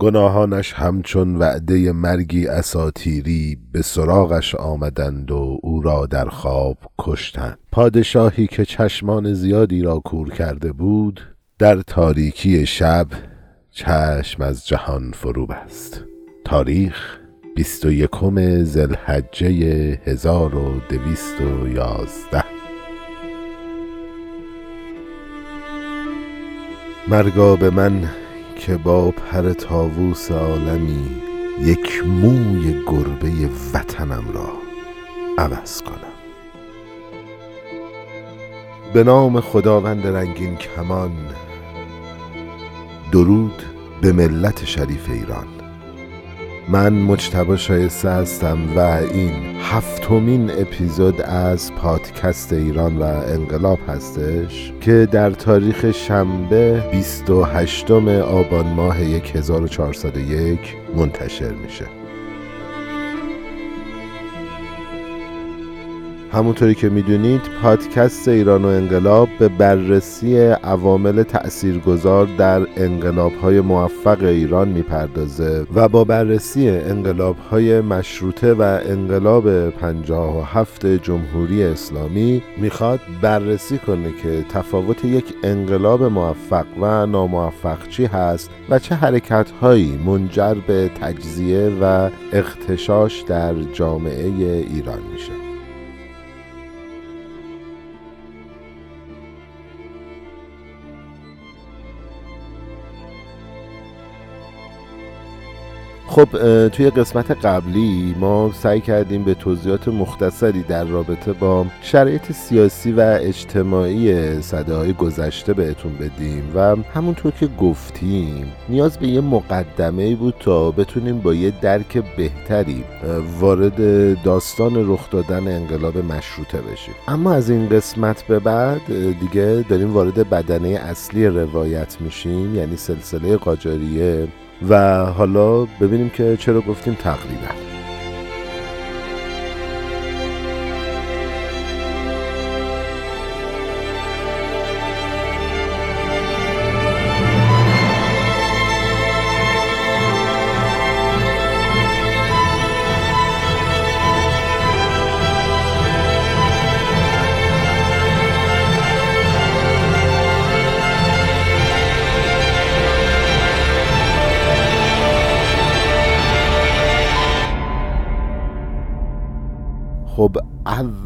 گناهانش همچون وعده مرگی اساتیری به سراغش آمدند و او را در خواب کشتند. پادشاهی که چشمان زیادی را کور کرده بود در تاریکی شب چشم از جهان فرو بست تاریخ بیست و یکم زلحجه هزار و دویست و یازده. مرگا به من که با پر تاووس عالمی یک موی گربه وطنم را عوض کنم. به نام خداوند رنگین کمان درود به ملت شریف ایران. من مجتبا شایسته هستم و این هفتمین اپیزود از پادکست ایران و انقلاب هستش که در تاریخ شنبه 28 آبان ماه 1401 منتشر میشه. همونطوری که می‌دونید پادکست ایران و انقلاب به بررسی عوامل تأثیرگذار در انقلاب های موفق ایران می‌پردازه و با بررسی انقلاب های مشروطه و انقلاب 57 جمهوری اسلامی می‌خواد بررسی کنه که تفاوت یک انقلاب موفق و ناموفق چی هست و چه حرکت هایی منجر به تجزیه و اختشاش در جامعه ایران میشه. خب توی قسمت قبلی ما سعی کردیم به توضیحات مختصری در رابطه با شرایط سیاسی و اجتماعی صده های گذشته بهتون بدیم و همونطور که گفتیم نیاز به یه مقدمه بود تا بتونیم با یه درک بهتری وارد داستان رخ دادن انقلاب مشروطه بشیم. اما از این قسمت به بعد دیگه داریم وارد بدنه اصلی روایت میشیم یعنی سلسله قاجاریه و حالا ببینیم که چرا گفتیم تقریبا.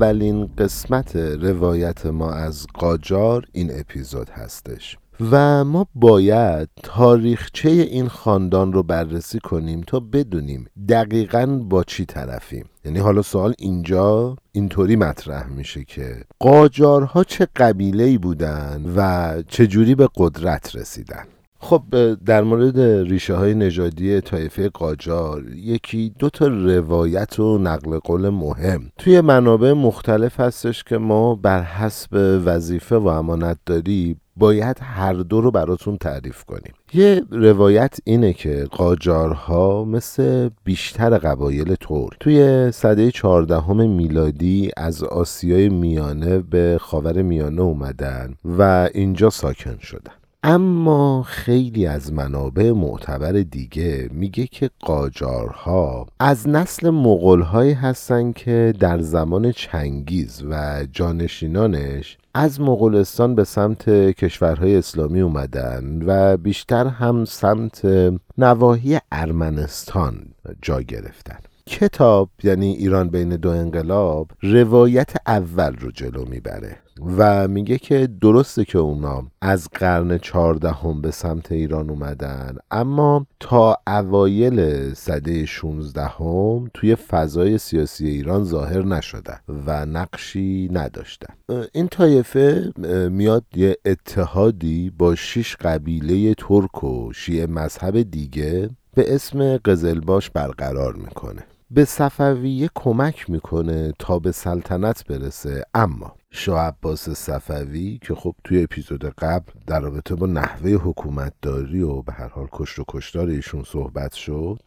اولین قسمت روایت ما از قاجار این اپیزود هستش. و ما باید تاریخچه این خاندان رو بررسی کنیم تا بدونیم دقیقا با چی طرفیم. یعنی حالا سوال اینجا اینطوری مطرح میشه که قاجارها چه قبیله بودن و چجوری به قدرت رسیدن. خب در مورد ریشه های نژادی طایفه قاجار یکی دو تا روایت و نقل قول مهم. توی منابع مختلف هستش که ما بر حسب وظیفه و امانت داری باید هر دو رو براتون تعریف کنیم. یه روایت اینه که قاجارها مثل بیشتر قبایل ترک توی صده چهاردهم میلادی از آسیای میانه به خاور میانه اومدن و اینجا ساکن شدن. اما خیلی از منابع معتبر دیگه میگه که قاجارها از نسل مغلهایی هستن که در زمان چنگیز و جانشینانش از مغولستان به سمت کشورهای اسلامی اومدن و بیشتر هم سمت نواحی ارمنستان جا گرفتن. کتاب یعنی ایران بین دو انقلاب روایت اول رو جلو می‌بره و میگه که درسته که اونا از قرن چهاردهم به سمت ایران اومدن اما تا اوایل سده 16 هم توی فضای سیاسی ایران ظاهر نشدن و نقشی نداشتن این طایفه میاد یه اتحادی با شش قبیله ترک و شیعه مذهب دیگه به اسم قزلباش برقرار می‌کنه. صفویه کمک می‌کنه تا به سلطنت برسه. اما شاه عباس صفوی که خب توی اپیزود قبل در رابطه با نحوه حکومتداری و به هر حال کشت و کشتار ایشون صحبت شد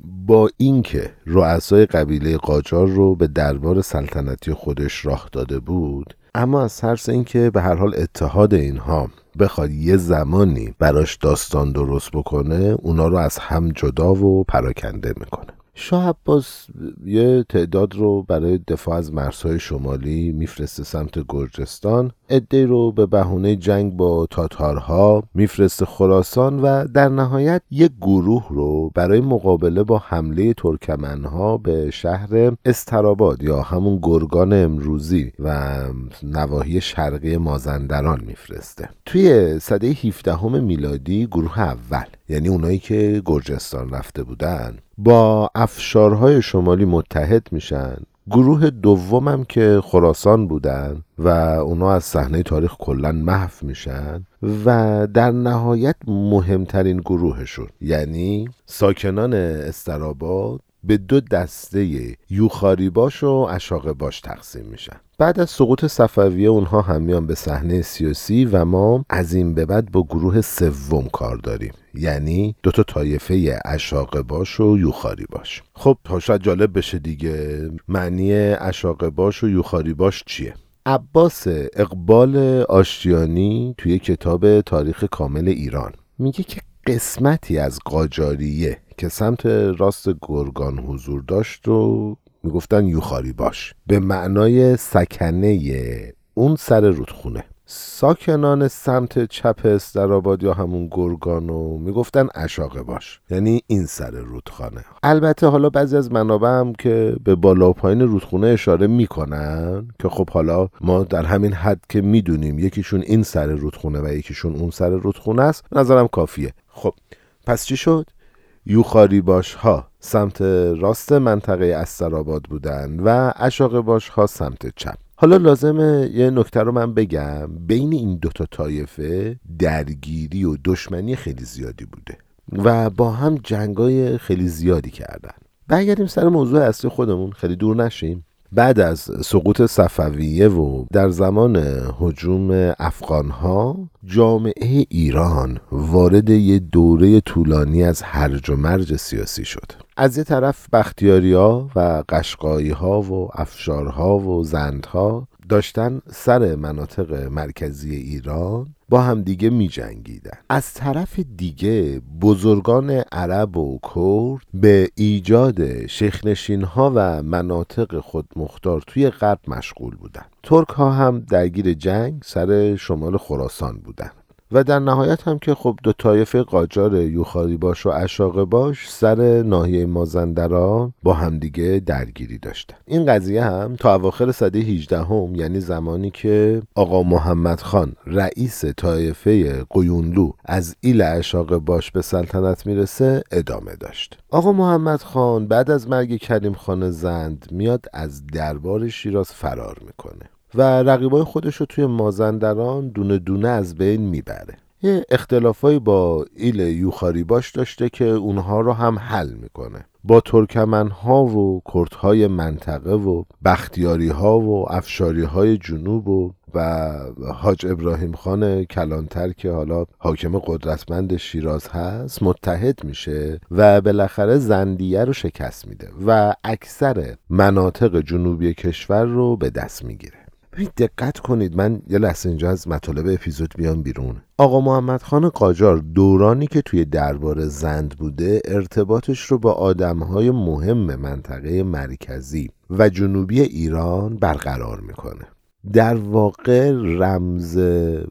با اینکه رؤسای قبیله قاجار رو به دربار سلطنتی خودش راه داده بود اما از ترس اینکه به هر حال اتحاد اینها بخواد یه زمانی براش داستان درست بکنه اونا رو از هم جدا و پراکنده می‌کنه. شاه عباس یه تعداد رو برای دفاع از مرزهای شمالی میفرسته سمت گرجستان عده رو به بهونه جنگ با تاتارها میفرسته خراسان و در نهایت یک گروه رو برای مقابله با حمله ترکمنها به شهر استراباد یا همون گرگان امروزی و نواحی شرقی مازندران میفرسته. توی سده 17 میلادی گروه اول یعنی اونایی که گرجستان رفته بودن با افشارهای شمالی متحد میشن. گروه دومم که خراسان بودن و اونا از صحنه تاریخ کلا محو میشن و در نهایت مهمترین گروهشون یعنی ساکنان استراباد به دو دسته یوخاری باش و اشاق باش تقسیم میشن. بعد از سقوط صفویه اونها هم میان به صحنه سیاسی و ما از این به بعد با گروه سوم کار داریم. یعنی دو تا طایفه اشاق باش و یوخاری باش خب شاید جالب بشه دیگه معنی اشاق باش و یوخاری باش چیه؟ عباس اقبال آشتیانی توی کتاب تاریخ کامل ایران میگه که قسمتی از قاجاریه که سمت راست گرگان حضور داشت و می‌گفتن یوخاری باش. به معنای سکنه اون سر رودخونه. ساکنان سمت چپ استراباد یا همون گرگانو می‌گفتن اشاقه باش. یعنی این سر رودخانه. البته حالا بعضی از منابع هم که به بالا و پایین رودخونه اشاره می‌کنن که خب حالا ما در همین حد که می‌دونیم یکیشون این سر رودخونه و یکیشون اون سر رودخونه است نظرم کافیه. خب پس چی شد؟ یوخاری باش ها. سمت راست منطقه استراباد بودن و اشاق باش ها سمت چپ. حالا لازمه یه نکته رو من بگم. بین این دوتا طایفه درگیری و دشمنی خیلی زیادی بوده و با هم جنگای خیلی زیادی کردن. برگردیم سر موضوع اصلی خودمون. خیلی دور نشیم. بعد از سقوط صفویه و در زمان حجوم افغانها جامعه ایران وارد یه دوره طولانی از هرج و مرج سیاسی شد. از یه طرف بختیاری ها و قشقایی ها و افشارها و زندها داشتن سر مناطق مرکزی ایران با هم دیگه می جنگیدن. از طرف دیگه بزرگان عرب و کرد به ایجاد شیخنشین ها و مناطق خودمختار توی غرب مشغول بودن ترک ها هم درگیر جنگ سر شمال خراسان بودن و در نهایت هم که خب دو طایفه قاجار یوخاری باش و اشاق باش سر ناحیه مازندران با همدیگه درگیری داشتن. این قضیه هم تا اواخر سده 18 هم یعنی زمانی که آقا محمد خان رئیس طایفه قیونلو از ایل اشاق باش به سلطنت می‌رسه ادامه داشت. آقا محمد خان بعد از مرگ کریم خان زند میاد از دربار شیراز فرار می‌کنه. و رقیبای خودش رو توی مازندران دونه دونه از بین می‌بره. یه اختلافایی با ایل یوخاری باش داشته که اونها رو هم حل می‌کنه. با ترکمن ها و کردهای منطقه و بختیاری ها و افشاری های جنوب و و حاج ابراهیم خان کلانتر که حالا حاکم قدرتمند شیراز هست متحد میشه و بالاخره زندیه رو شکست میده و اکثر مناطق جنوبی کشور رو به دست می‌گیره. دقت کنید من یه لحظه اینجا از مطالب اپیزود بیام بیرون. آقا محمد خان قاجار دورانی که توی دربار زند بوده ارتباطش رو با آدمهای مهم منطقه مرکزی و جنوبی ایران برقرار می‌کنه. در واقع رمز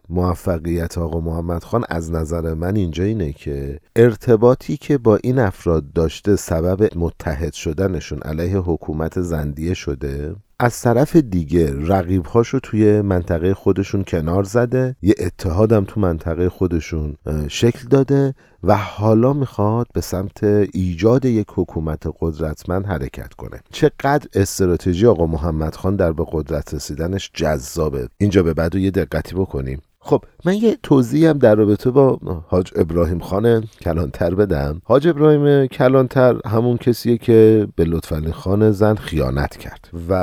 موفقیت آقا محمد خان از نظر من اینجا اینه که ارتباطی که با این افراد داشته سبب متحد شدنشون علیه حکومت زندیه شده از طرف دیگه رقیبهاشو توی منطقه خودشون کنار زده یه اتحادم تو منطقه خودشون شکل داده و حالا می‌خواد به سمت ایجاد یک حکومت قدرتمند حرکت کنه. چقدر استراتژی آقا محمد خان در به قدرت رسیدنش جذابه. اینجا به بعد یه دقتی بکنیم. خب من یه توضیح هم در رابطه با حاج ابراهیم خان کلانتر بدم. حاج ابراهیم کلانتر همون کسیه که به لطفعلی خان زن خیانت کرد و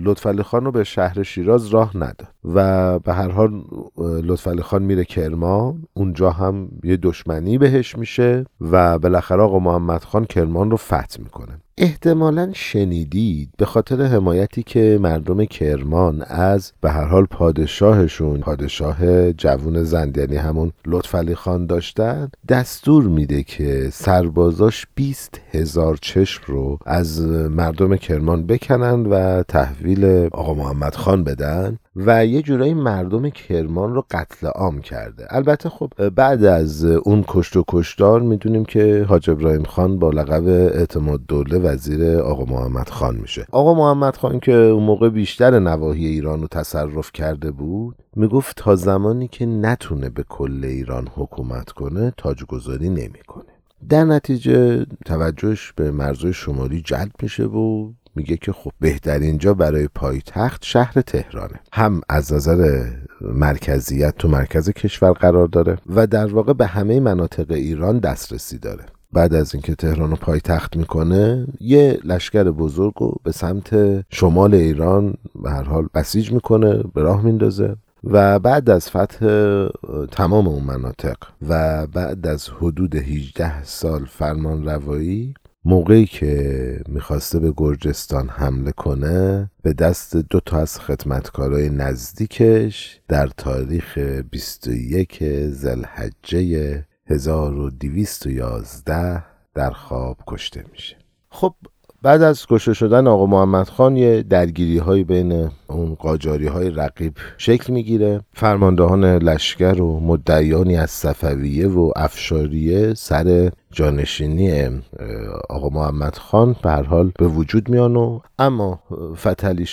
لطفعلی خان رو به شهر شیراز راه نداد و به هر حال لطفعلی خان میره کرمان اونجا هم یه دشمنی بهش میشه و بالاخره آقا محمد خان کرمان رو فتح می‌کنه. احتمالا شنیدید به خاطر حمایتی که مردم کرمان از به هر حال پادشاهشون پادشاه جوون زند یعنی همون لطفعلی خان داشتن دستور میده که سربازاش 20 هزار چشم رو از مردم کرمان بکنن و تحویل آقا محمد خان بدن. و یه جورایی مردم کرمان رو قتل عام کرده. البته خب بعد از اون کشت و کشتار می‌دونیم که حاج ابراهیم خان با لقب اعتماد دوله وزیر آقا محمد خان میشه. آقا محمد خان که اون موقع بیشتر نواحی ایران رو تصرف کرده بود می‌گفت تا زمانی که نتونه به کل ایران حکومت کنه تاجگذاری نمی‌کنه. در نتیجه توجهش به مرزهای شمالی جلب میشه و میگه که خب بهترین جا برای پایتخت شهر تهرانه. هم از نظر مرکزیت تو مرکز کشور قرار داره و در واقع به همه مناطق ایران دسترسی داره. بعد از اینکه تهران رو پایتخت می‌کنه یه لشکر بزرگ رو به سمت شمال ایران به هر حال بسیج می‌کنه به راه میندازه و بعد از فتح تمام اون مناطق و بعد از حدود 18 سال فرمان روایی موقعی که می‌خواسته به گرجستان حمله کنه به دست دو تا از خدمتکارای نزدیکش در تاریخ 21 زلحجه 1211 در خواب کشته میشه. خب بعد از کشته شدن آقا محمد خان یه درگیری های بین اون قاجاری های رقیب شکل می‌گیره. فرماندهان لشکر و مدعیانی از صفویه و افشاریه سر جانشینی آقا محمد خان به حال به وجود میان و اما فتلی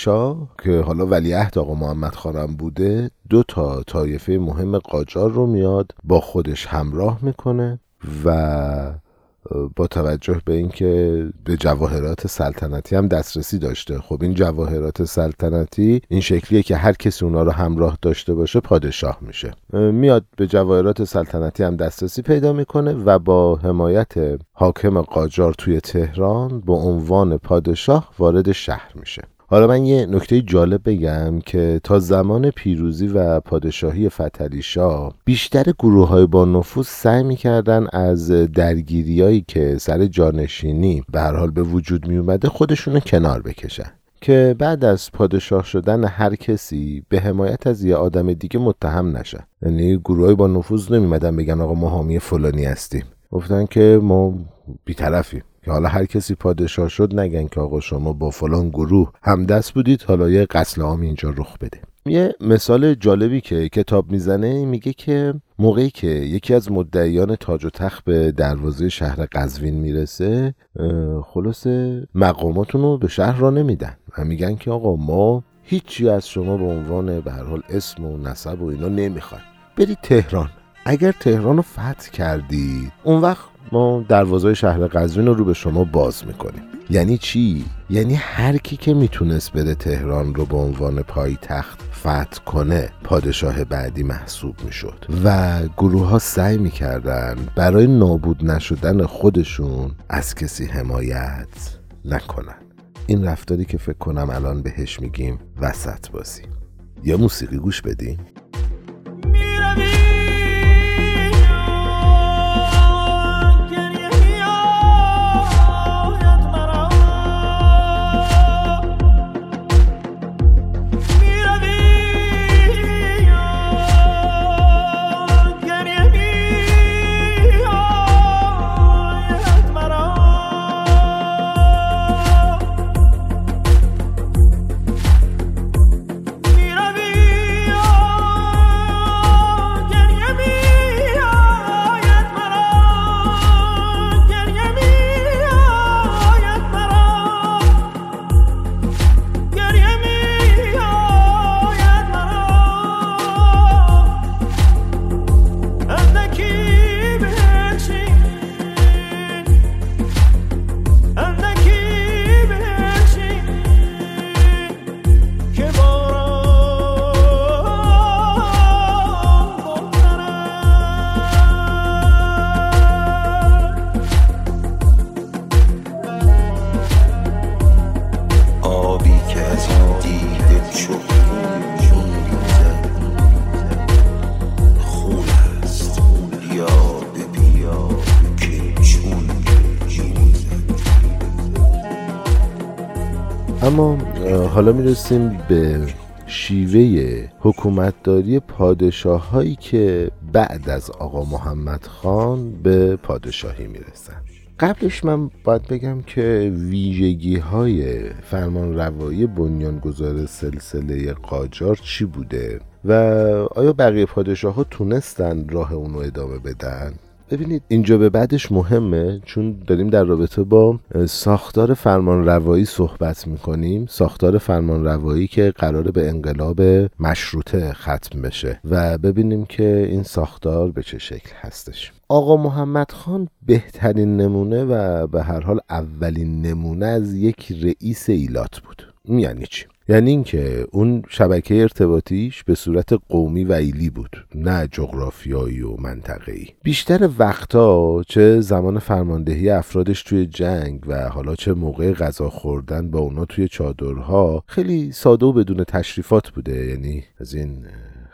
که حالا ولیعهد آقا محمد خانم بوده دو تا طایفه مهم قاجار رو میاد با خودش همراه می‌کنه و با توجه به اینکه به جواهرات سلطنتی هم دسترسی داشته. خب این جواهرات سلطنتی این شکلیه که هر کسی اونا رو همراه داشته باشه پادشاه میشه. میاد به جواهرات سلطنتی هم دسترسی پیدا می‌کنه و با حمایت حاکم قاجار توی تهران به عنوان پادشاه وارد شهر میشه. حالا من یه نکته جالب بگم که تا زمان پیروزی و پادشاهی فتلی شاه بیشتر گروه های با نفوذ سعی می‌کردن از درگیریایی که سر جانشینی به حال به وجود می اومده خودشونو کنار بکشن. که بعد از پادشاه شدن هر کسی به حمایت از یه آدم دیگه متهم نشن. یعنی گروه با نفوذ نمیمدن بگن آقا ما حامی فلانی هستیم. گفتن که ما بیطرفیم. که حالا هر کسی پادشاه شد نگن که آقا شما با فلان گروه همدست بودید حالا یه قتل عام اینجا رخ بده. یه مثال جالبی که کتاب می‌زنه میگه که موقعی که یکی از مدعیان تاج و تخت به دروازه شهر قزوین می‌رسه خلاص مقاماتون به شهر را نمیدن و میگن که آقا ما هیچی از شما به عنوان به هر حال اسم و نسب و اینا نمی‌خوایم. برید تهران. اگر تهران رو فتح کردی اون وقت ما دروازه شهر قزوین رو به شما باز می‌کنیم. یعنی چی؟ یعنی هر کی که می‌تونست بره تهران رو به عنوان پایتخت فتح کنه پادشاه بعدی محسوب می‌شد. و گروه ها سعی می‌کردن برای نابود نشدن خودشون از کسی حمایت نکنن. این رفتاری که فکر کنم الان بهش میگیم وسط بازی. یا موسیقی گوش بدیم اما حالا می‌رسیم به شیوه حکومتداری پادشاه هایی که بعد از آقا محمد خان به پادشاهی می‌رسن. قبلش من باید بگم که ویژگی های فرمان روایی بنیانگذار سلسله قاجار چی بوده و آیا بقیه پادشاه ها تونستن راه اونو ادامه بدن؟ ببینید اینجا به بعدش مهمه چون داریم در رابطه با ساختار فرمان روایی صحبت می‌کنیم. ساختار فرمان روایی که قراره به انقلاب مشروطه ختم بشه. و ببینیم که این ساختار به چه شکل هستش. آقا محمد خان بهترین نمونه و به هر حال اولین نمونه از یک رئیس ایلات بود. یعنی چی؟ یعنی اینکه اون شبکه ارتباطیش به صورت قومی و ایلی بود نه جغرافیایی و منطقه‌ای. بیشتر وقتا چه زمان فرماندهی افرادش توی جنگ و حالا چه موقع غذا خوردن با اونا توی چادرها خیلی ساده و بدون تشریفات بوده. یعنی از این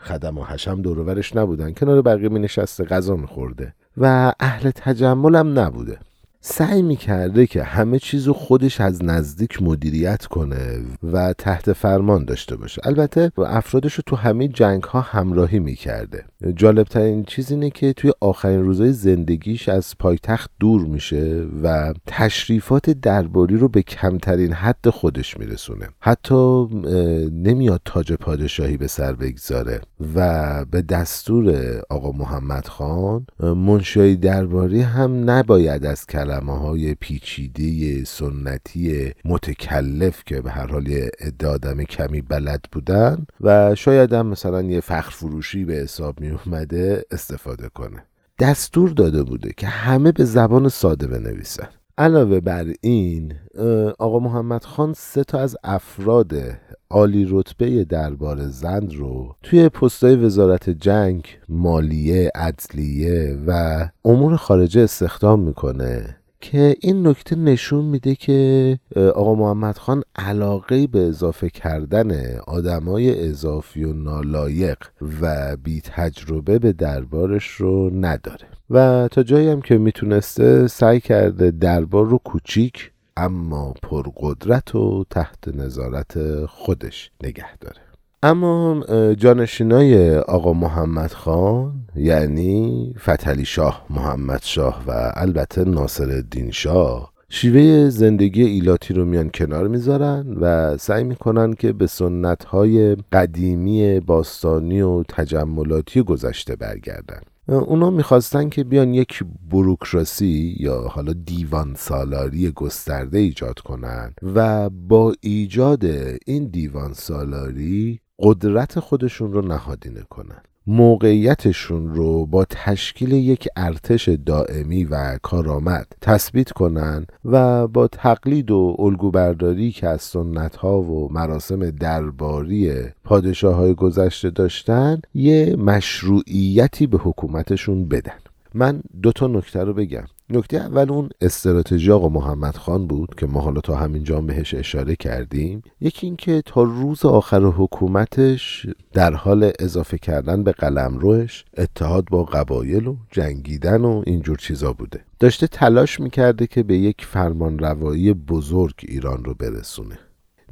خدم و حشم دورورش نبودن کنار بقیه می نشسته غذا میخورده و اهل تجمل هم نبوده. سعی می‌کرده که همه چیز رو خودش از نزدیک مدیریت کنه و تحت فرمان داشته باشه. البته افرادش رو تو همه جنگ ها همراهی می‌کرده. جالبترین چیز اینه که توی آخرین روزهای زندگیش از پایتخت دور میشه و تشریفات درباری رو به کمترین حد خودش میرسونه. حتی نمیاد تاج پادشاهی به سر بگذاره و به دستور آقا محمد خان منشای درباری هم نباید از کلمه های پیچیده سنتی متکلف که به هر حال یه کمی بلد بودن و شاید هم مثلا یه فخر فروشی به حساب می اومده استفاده کنه. دستور داده بوده که همه به زبان ساده بنویسن. علاوه بر این آقا محمد خان سه تا از افراد عالی رتبه دربار زند رو توی پستای وزارت جنگ، مالیه، عدلیه و امور خارجه استخدام می‌کنه. که این نکته نشون میده که آقا محمد خان علاقه به اضافه کردن آدمای اضافی و نالایق و بی تجربه به دربارش رو نداره. و تا جایی هم که می‌تونسته سعی کرده دربار رو کوچیک اما پرقدرت و تحت نظارت خودش نگه داره. اما جانشینای آقا محمد خان یعنی فتلی شاه محمد شاه و البته ناصر الدین شاه شیوه زندگی ایلاتی رو میان کنار می‌ذارن و سعی می‌کنن که به سنت های قدیمی باستانی و تجملاتی گذشته برگردن. اونا می‌خواستن که بیان یک بروکراسی یا حالا دیوان سالاری گسترده ایجاد کنن و با ایجاد این دیوان سالاری قدرت خودشون رو نهادینه کنن. موقعیتشون رو با تشکیل یک ارتش دائمی و کارآمد تثبیت کنن و با تقلید و الگوبرداری که از سنت ها و مراسم درباری پادشاه های گذشته داشتن یه مشروعیتی به حکومتشون بدن. من دو تا نکته رو بگم. نکته اول اون استراتژی آقا محمد خان بود که ما حالا تا همینجا بهش اشاره کردیم. یکی اینکه تا روز آخر حکومتش در حال اضافه کردن به قلمروش اتحاد با قبایل و جنگیدن و اینجور چیزا بوده. داشته تلاش می‌کرده که به یک فرمان روایی بزرگ ایران رو برسونه.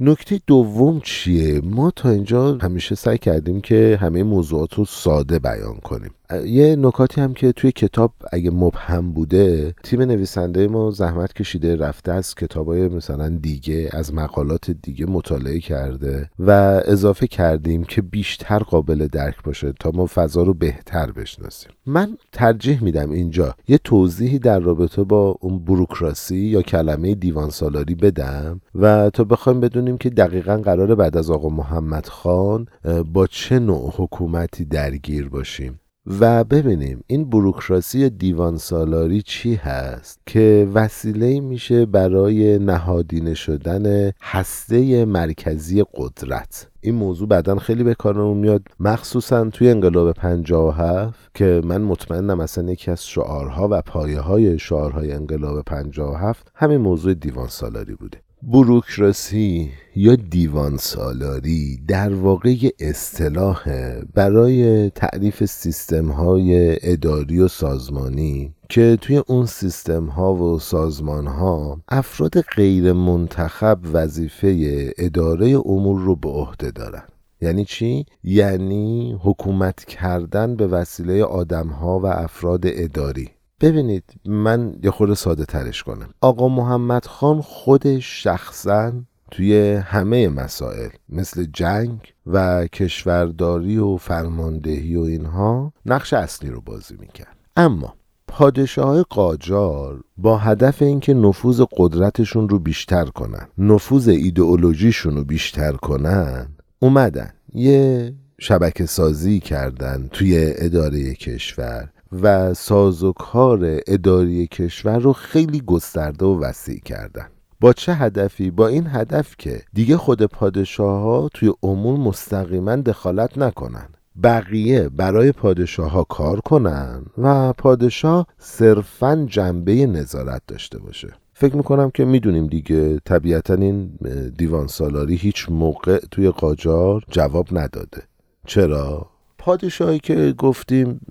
نکته دوم چیه؟ ما تا اینجا همیشه سعی کردیم که همه موضوعات رو ساده بیان کنیم. یه نکاتی هم که توی کتاب اگه مبهم بوده تیم نویسنده ما زحمت کشیده رفته از کتابای مثلا دیگه از مقالات دیگه مطالعه کرده و اضافه کردیم که بیشتر قابل درک باشه تا ما فضا رو بهتر بشناسیم. من ترجیح میدم اینجا یه توضیحی در رابطه با اون بروکراسی یا کلمه دیوان سالاری بدم و تا بخوایم بدونیم که دقیقا قراره بعد از آقا محمد خان با چه نوع حکومتی درگیر باشیم. و ببینیم این بروکراسی دیوان سالاری چی هست که وسیله میشه برای نهادینه شدن هسته مرکزی قدرت. این موضوع بعدا خیلی به کارمون میاد. مخصوصا توی انقلاب 57 که من مطمئنم اصلا یکی از شعارها و پایه های شعارهای انقلاب 57 همین موضوع دیوان سالاری بوده. بروکراسی یا دیوان سالاری در واقع اصطلاح برای تعریف سیستم های اداری و سازمانی که توی اون سیستم ها و سازمان ها افراد غیر منتخب وظیفه اداره امور رو به عهده دارن یعنی چی؟ یعنی حکومت کردن به وسیله آدم ها و افراد اداری ببینید من یه خورده ساده ترش کنم. آقا محمد خان خودش شخصا توی همه مسائل مثل جنگ و کشورداری و فرماندهی و اینها نقش اصلی رو بازی می‌کرد. اما پادشاه قاجار با هدف اینکه نفوذ قدرتشون رو بیشتر کنن نفوذ ایدئولوژیشون رو بیشتر کنن اومدن. یه شبکه سازی کردن توی اداره کشور. و سازوکار اداری کشور رو خیلی گسترده و وسیع کردن. با چه هدفی؟ با این هدف که دیگه خود پادشاه ها توی امور مستقیما دخالت نکنن. بقیه برای پادشاه ها کار کنن و پادشاه صرفا جنبه نظارت داشته باشه. فکر می‌کنم که می‌دونیم دیگه. طبیعتا این دیوان سالاری هیچ موقع توی قاجار جواب نداده. چرا؟ پادشاهی که گفتیم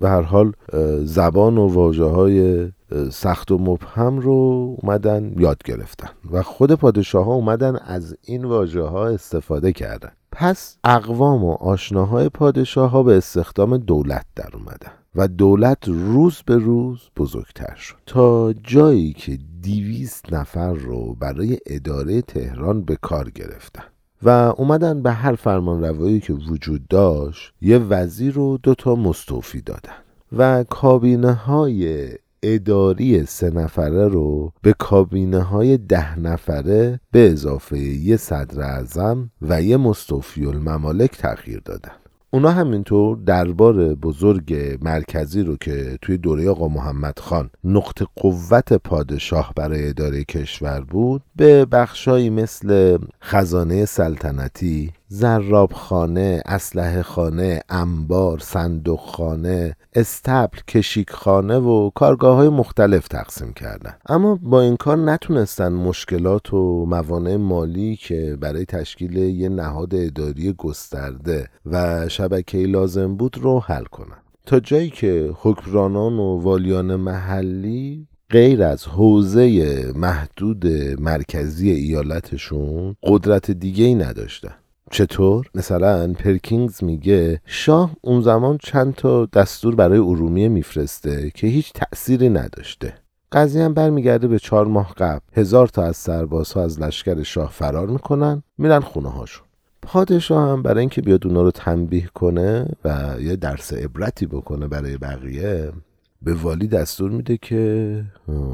به هر حال زبان و واجه های سخت و مبهم رو اومدن یاد گرفتن و خود پادشاه ها اومدن از این واجه ها استفاده کردن. پس اقوام و آشناهای پادشاه ها به استخدام دولت در اومدن و دولت روز به روز بزرگتر شد. تا جایی که دیویست نفر رو برای اداره تهران به کار گرفتن. و اومدن به هر فرمان روایی که وجود داشت یه وزیر رو دوتا مستوفی دادن. و کابینه های اداری سه نفره رو به کابینه های ده نفره به اضافه یه صدر اعظم و یه مستوفی الممالک تغییر دادن. اونا همینطور دربار بزرگ مرکزی رو که توی دوره آقا محمد خان نقطه قوت پادشاه برای اداره کشور بود به بخشایی مثل خزانه سلطنتی زراب خانه، اسلحه خانه، انبار، صندوق خانه، استبل، کشیک خانه و کارگاه های مختلف تقسیم کردن. اما با این کار نتونستن مشکلات و موانع مالی که برای تشکیل یه نهاد اداری گسترده و شبکه لازم بود رو حل کنن. تا جایی که حکمرانان و والیان محلی غیر از حوزه محدود مرکزی ایالتشون قدرت دیگه ای نداشتن. چطور؟ مثلا پرکینگز میگه شاه اون زمان چند تا دستور برای ارومیه میفرسته که هیچ تأثیری نداشته. قضیه هم برمیگرده به چهار ماه قبل. هزار تا از سربازها از لشکر شاه فرار می‌کنن میرن خونه هاشون پادشاه هم برای اینکه بیاد اونا رو تنبیه کنه و یه درس عبرتی بکنه برای بقیه به والی دستور میده که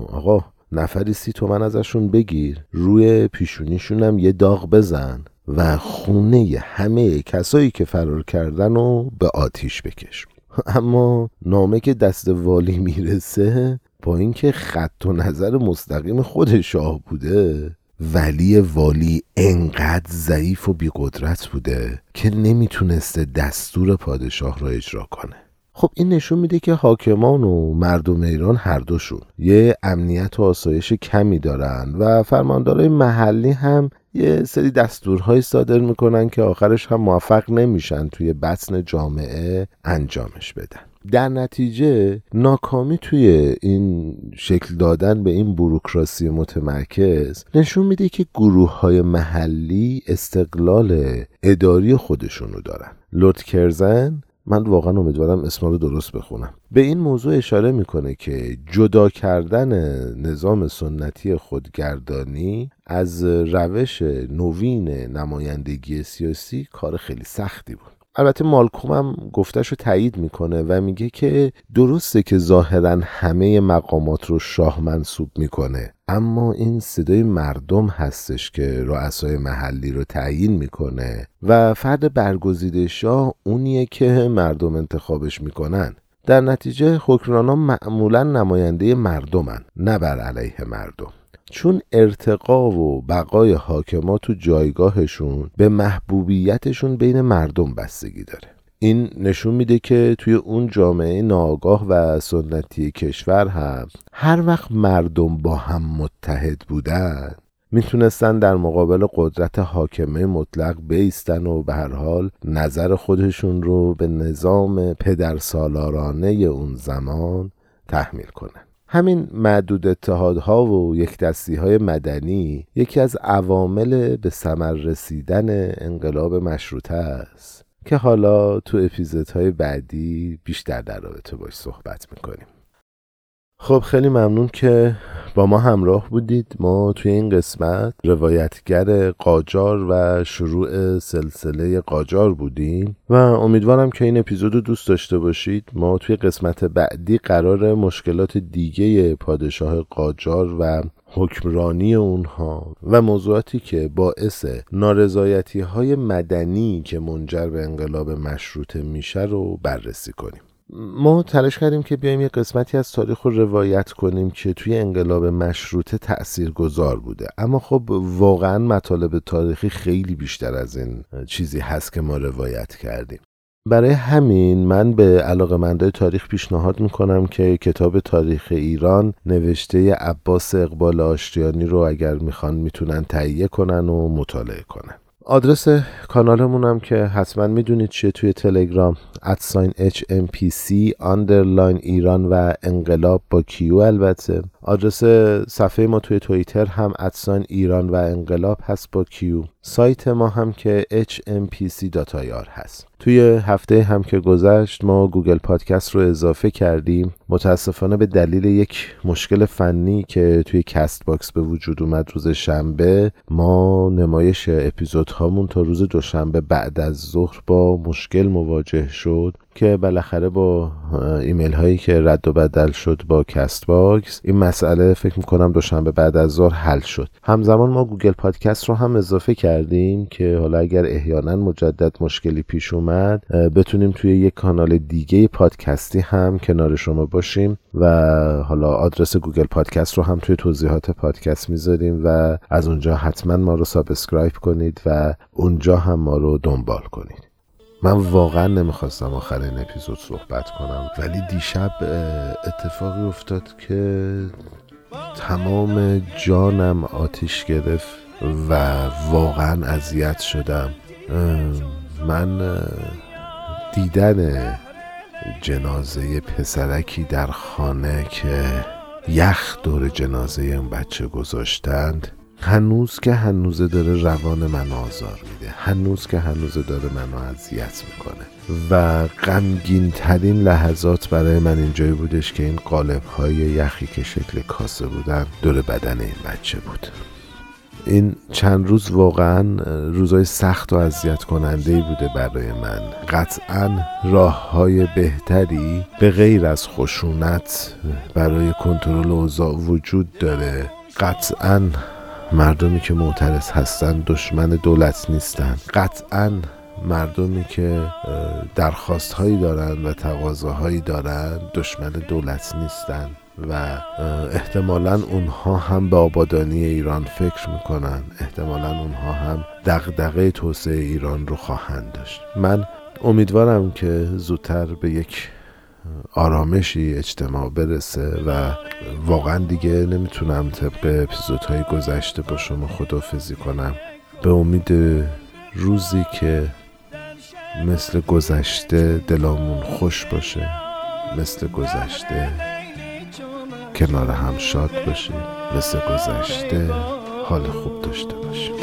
آقا نفری سی تومن ازشون بگیر روی پیشونیشون هم یه داغ بزن. و خونه همه کسایی که فرار کردن رو به آتیش بکش. اما نامه که دست والی می‌رسه با اینکه خط و نظر مستقیم خود شاه بوده ولی والی انقدر ضعیف و بیقدرت بوده که نمی‌تونسته دستور پادشاه را اجرا کنه. خب این نشون میده که حاکمان و مردم ایران هر دوشون یه امنیت و آسایش کمی دارن و فرماندارای محلی هم یه سری دستورهایی صادر می‌کنن که آخرش هم موفق نمیشن توی بطن جامعه انجامش بدن. در نتیجه ناکامی توی این شکل دادن به این بروکراسی متمرکز نشون میده که گروه های محلی استقلال اداری خودشونو دارن. لورد کرزن من واقعا امیدوارم اسما رو درست بخونم. به این موضوع اشاره می‌کنه که جدا کردن نظام سنتی خودگردانی از روش نوین نمایندگی سیاسی کار خیلی سختی بود. البته مالکوم هم گفتش رو تایید می‌کنه و میگه که درسته که ظاهرا همه مقامات رو شاه منصوب می‌کنه اما این صدای مردم هستش که رؤسای محلی رو تعیین می‌کنه و فرد برگزیده شاه اونیه که مردم انتخابش می‌کنن. در نتیجه حکمرانان معمولا نماینده مردمن نه بر علیه مردم. چون ارتقا و بقای حاکما تو جایگاهشون به محبوبیتشون بین مردم بستگی داره. این نشون میده که توی اون جامعه ناگاه و سنتی کشور هم هر وقت مردم با هم متحد بودن می‌تونستن در مقابل قدرت حاکمه مطلق بیستن و به هر حال نظر خودشون رو به نظام پدر سالارانه اون زمان تحمیل کنن. همین معدود اتحادها و یک دستی های مدنی یکی از عوامل به ثمر رسیدن انقلاب مشروطه است که حالا تو اپیزودهای بعدی بیشتر در رابطه باش صحبت می‌کنیم. خب خیلی ممنون که با ما همراه بودید. ما توی این قسمت روایتگر قاجار و شروع سلسله قاجار بودیم و امیدوارم که این اپیزود رو دوست داشته باشید. ما توی قسمت بعدی قرار مشکلات دیگه پادشاه قاجار و حکمرانی اونها و موضوعاتی که باعث نارضایتی های مدنی که منجر به انقلاب مشروطه میشه رو بررسی کنیم. ما تلاش کردیم که بیایم یه قسمتی از تاریخ رو روایت کنیم که توی انقلاب مشروطه تأثیر گذار بوده. اما خب واقعا مطالب تاریخی خیلی بیشتر از این چیزی هست که ما روایت کردیم. برای همین من به علاقه مندای تاریخ پیشنهاد می‌کنم که کتاب تاریخ ایران نوشته عباس اقبال آشتیانی رو اگر می‌خوان می‌تونن تهیه کنن و مطالعه کنن. آدرس کانالمون هم که حتما می‌دونید چیه توی تلگرام at sign HMPC underline ایران و انقلاب با Q البته. آدرس صفحه ما توی توییتر هم at sign ایران و انقلاب هست با Q سایت ما هم که hmpc.ir هست. توی هفته هم که گذشت ما Google Podcast رو اضافه کردیم. متاسفانه به دلیل یک مشکل فنی که توی Castbox به وجود اومد روز شنبه ما نمایش اپیزود هامون تا روز دوشنبه بعد از ظهر با مشکل مواجه شد. که بالاخره با ایمیل هایی که رد و بدل شد با Castbox این مسئله فکر می‌کنم دوشنبه بعد از ظهر حل شد. همزمان ما Google Podcast رو هم اضافه کردیم که حالا اگر احیانا مجدد مشکلی پیش اومد بتونیم توی یک کانال دیگه پادکستی هم کنار شما باشیم و حالا آدرس Google Podcast رو هم توی توضیحات پادکست می‌ذاریم و از اونجا حتما ما رو subscribe کنید و اونجا هم ما رو دنبال کنید. من واقعا نمی‌خواستم آخر این اپیزود صحبت کنم ولی دیشب اتفاقی افتاد که تمام جانم آتیش گرفت و واقعا اذیت شدم. من دیدن جنازه پسرکی در خانه که یخ دور جنازه اون بچه گذاشتند هنوز که هنوزه داره روان من آزار میده. هنوز که هنوزه داره منو اذیت می‌کنه. و غمگین ترین لحظات برای من اینجایی بودش که این قالب های یخی که شکل کاسه بودن دور بدن این بچه بود. این چند روز واقعا روزای سخت و اذیت کننده بوده برای من. قطعا راه های بهتری به غیر از خشونت برای کنترل اوضاع وجود داره. قطعا مردمی که معترض هستند دشمن دولت نیستند. قطعا مردمی که درخواست هایی دارند و تقاضاهایی دارند دشمن دولت نیستند و احتمالا اونها هم به آبادانی ایران فکر می‌کنن احتمالا اونها هم دغدغه توسعه ایران رو خواهند داشت. من امیدوارم که زودتر به یک آرامشی اجتماع برسه و واقعا دیگه نمی‌تونم طبق اپیزودهای گذشته با شما خدافزی کنم. به امید روزی که مثل گذشته دلامون خوش باشه مثل گذشته کنار هم شاد باشیم مثل گذشته حال خوب داشته باشیم.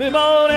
تیر